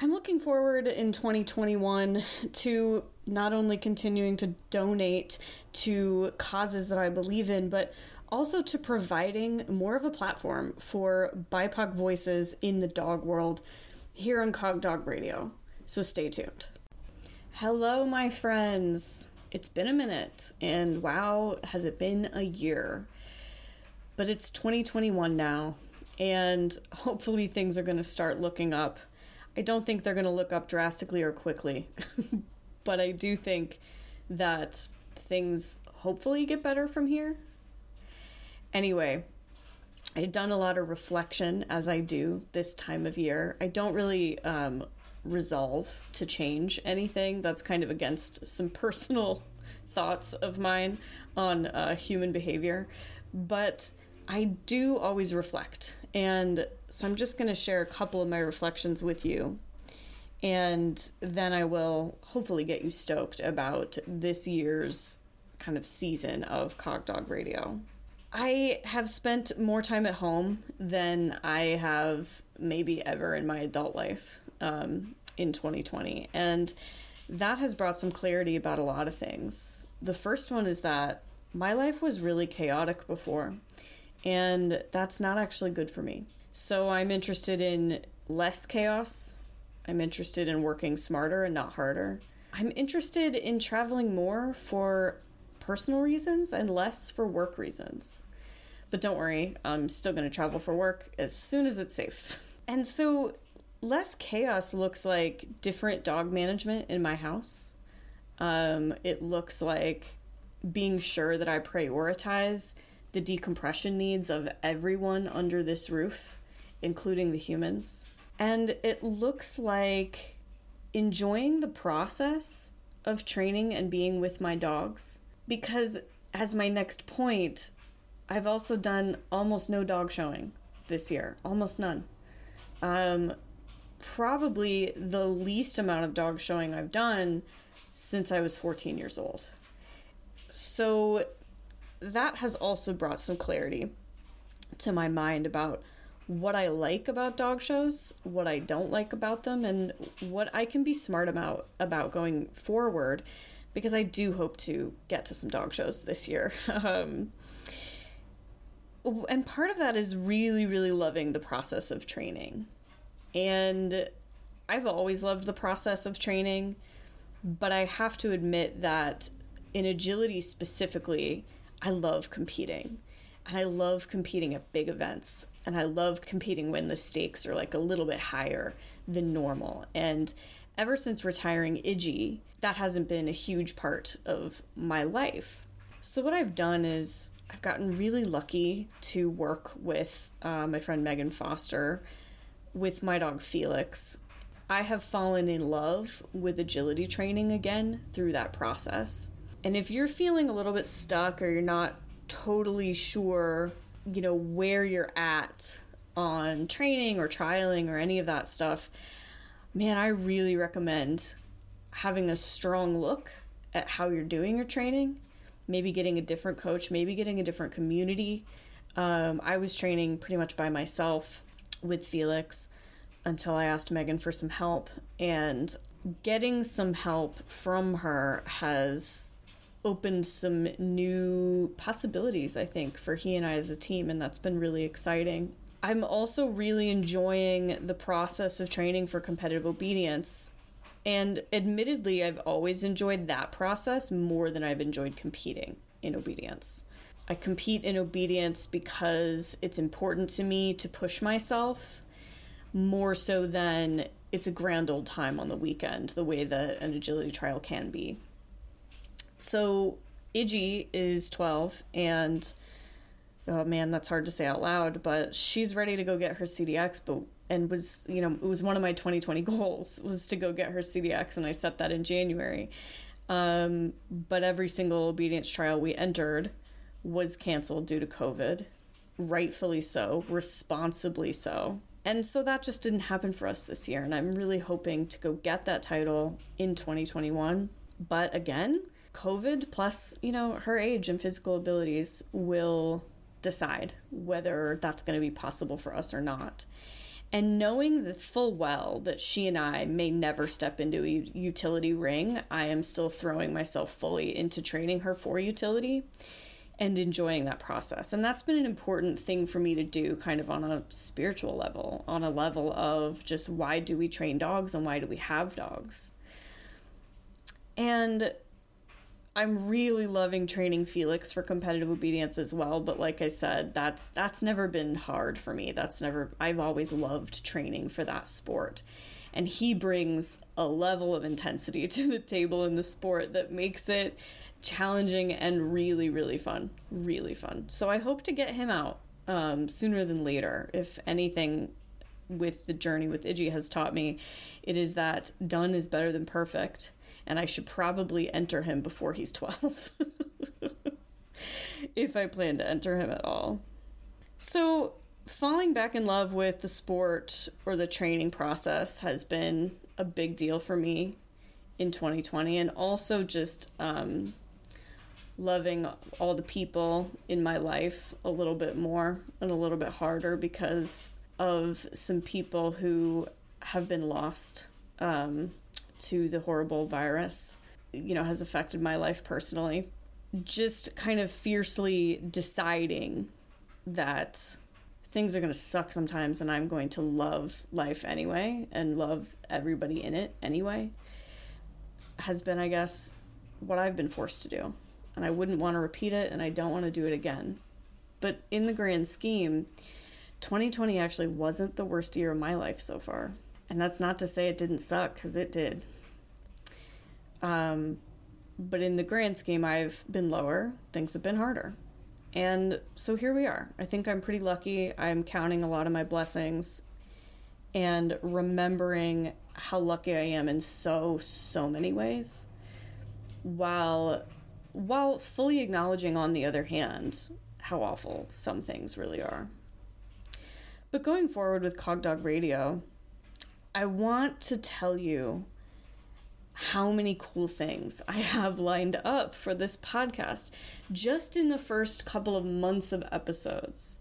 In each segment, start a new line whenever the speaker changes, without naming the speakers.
I'm looking forward in 2021 to not only continuing to donate to causes that I believe in, but also to providing more of a platform for BIPOC voices in the dog world here on Cog Dog Radio. So stay tuned. Hello, my friends. It's been a minute, and wow, has it been a year. But it's 2021 now, and hopefully things are going to start looking up. I don't think they're going to look up drastically or quickly, but I do think that things hopefully get better from here. Anyway, I've done a lot of reflection as I do this time of year. I don't really um, resolve to change anything. That's kind of against some personal thoughts of mine on uh, human behavior. But I do always reflect. And so I'm just going to share a couple of my reflections with you. And then I will hopefully get you stoked about this year's kind of season of Cog Dog Radio. I have spent more time at home than I have maybe ever in my adult life um, in 2020. And that has brought some clarity about a lot of things. The first one is that my life was really chaotic before, and that's not actually good for me. So I'm interested in less chaos. I'm interested in working smarter and not harder. I'm interested in traveling more for personal reasons and less for work reasons. But don't worry, I'm still going to travel for work as soon as it's safe. And so, less chaos looks like different dog management in my house. Um, it looks like being sure that I prioritize the decompression needs of everyone under this roof, including the humans. And it looks like enjoying the process of training and being with my dogs because as my next point, I've also done almost no dog showing this year, almost none. Um, probably the least amount of dog showing I've done since I was 14 years old. So that has also brought some clarity to my mind about what I like about dog shows, what I don't like about them, and what I can be smart about about going forward because I do hope to get to some dog shows this year. um, and part of that is really, really loving the process of training. And I've always loved the process of training, but I have to admit that in agility specifically, I love competing. And I love competing at big events. And I love competing when the stakes are like a little bit higher than normal. And ever since retiring Iggy, that hasn't been a huge part of my life. So, what I've done is I've gotten really lucky to work with uh, my friend Megan Foster with my dog Felix. I have fallen in love with agility training again through that process. And if you're feeling a little bit stuck or you're not totally sure, you know, where you're at on training or trialing or any of that stuff, man, I really recommend having a strong look at how you're doing your training, maybe getting a different coach, maybe getting a different community. Um, I was training pretty much by myself with Felix until I asked Megan for some help, and getting some help from her has opened some new possibilities, I think, for he and I as a team, and that's been really exciting. I'm also really enjoying the process of training for competitive obedience. And admittedly, I've always enjoyed that process more than I've enjoyed competing in obedience. I compete in obedience because it's important to me to push myself more so than it's a grand old time on the weekend, the way that an agility trial can be. So, Iggy is 12 and oh man, that's hard to say out loud, but she's ready to go get her CDX, but and was you know it was one of my 2020 goals was to go get her cdx and i set that in january. Um, but every single obedience trial we entered was canceled due to covid rightfully so responsibly so. And so that just didn't happen for us this year and i'm really hoping to go get that title in 2021 but again covid plus you know her age and physical abilities will decide whether that's going to be possible for us or not and knowing the full well that she and I may never step into a utility ring, I am still throwing myself fully into training her for utility and enjoying that process. And that's been an important thing for me to do, kind of on a spiritual level, on a level of just why do we train dogs and why do we have dogs? And I'm really loving training Felix for competitive obedience as well, but like I said, that's that's never been hard for me. That's never I've always loved training for that sport. And he brings a level of intensity to the table in the sport that makes it challenging and really really fun. Really fun. So I hope to get him out um, sooner than later. If anything with the journey with Iggy has taught me, it is that done is better than perfect and I should probably enter him before he's 12. if I plan to enter him at all. So, falling back in love with the sport or the training process has been a big deal for me in 2020, and also just um, loving all the people in my life a little bit more and a little bit harder because of some people who have been lost um, to the horrible virus, you know, has affected my life personally. Just kind of fiercely deciding that things are going to suck sometimes and I'm going to love life anyway and love everybody in it anyway has been, I guess, what I've been forced to do. And I wouldn't want to repeat it and I don't want to do it again. But in the grand scheme, 2020 actually wasn't the worst year of my life so far. And that's not to say it didn't suck, because it did. Um, but in the grand scheme, I've been lower. Things have been harder. And so here we are. I think I'm pretty lucky. I'm counting a lot of my blessings and remembering how lucky I am in so, so many ways. While while fully acknowledging on the other hand how awful some things really are. But going forward with Cogdog Radio, I want to tell you how many cool things I have lined up for this podcast just in the first couple of months of episodes.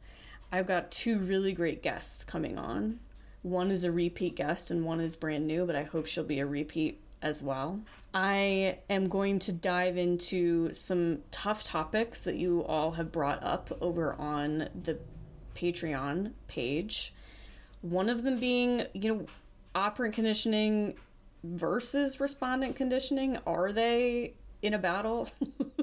I've got two really great guests coming on. One is a repeat guest and one is brand new, but I hope she'll be a repeat as well. I am going to dive into some tough topics that you all have brought up over on the Patreon page. One of them being, you know, operant conditioning versus respondent conditioning. Are they in a battle?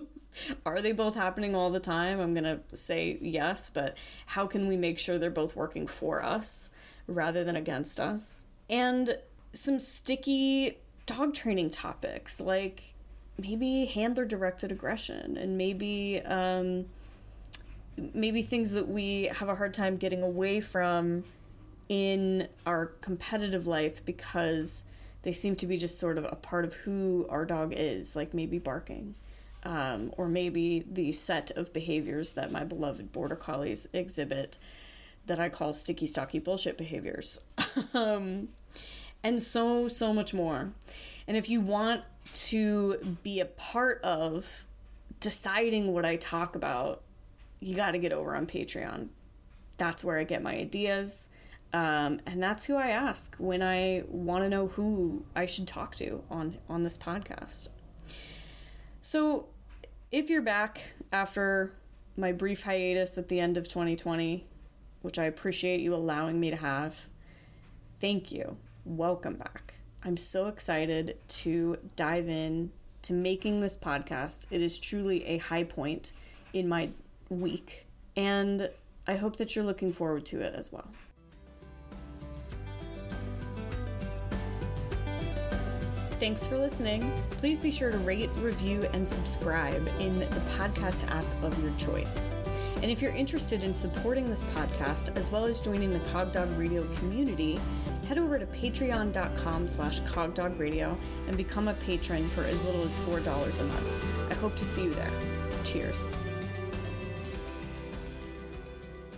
Are they both happening all the time? I'm going to say yes, but how can we make sure they're both working for us rather than against us? And some sticky dog training topics like maybe handler directed aggression and maybe um, maybe things that we have a hard time getting away from in our competitive life because they seem to be just sort of a part of who our dog is, like maybe barking. Um, or maybe the set of behaviors that my beloved border collies exhibit that I call sticky, stocky bullshit behaviors. um, and so, so much more. And if you want to be a part of deciding what I talk about, you got to get over on Patreon. That's where I get my ideas. Um, and that's who I ask when I want to know who I should talk to on on this podcast. So, if you're back after my brief hiatus at the end of 2020, which I appreciate you allowing me to have, thank you. Welcome back. I'm so excited to dive in to making this podcast. It is truly a high point in my week, and I hope that you're looking forward to it as well. Thanks for listening. Please be sure to rate, review, and subscribe in the podcast app of your choice. And if you're interested in supporting this podcast as well as joining the Cogdog Radio community, head over to patreon.com slash cogdogradio and become a patron for as little as $4 a month. I hope to see you there. Cheers.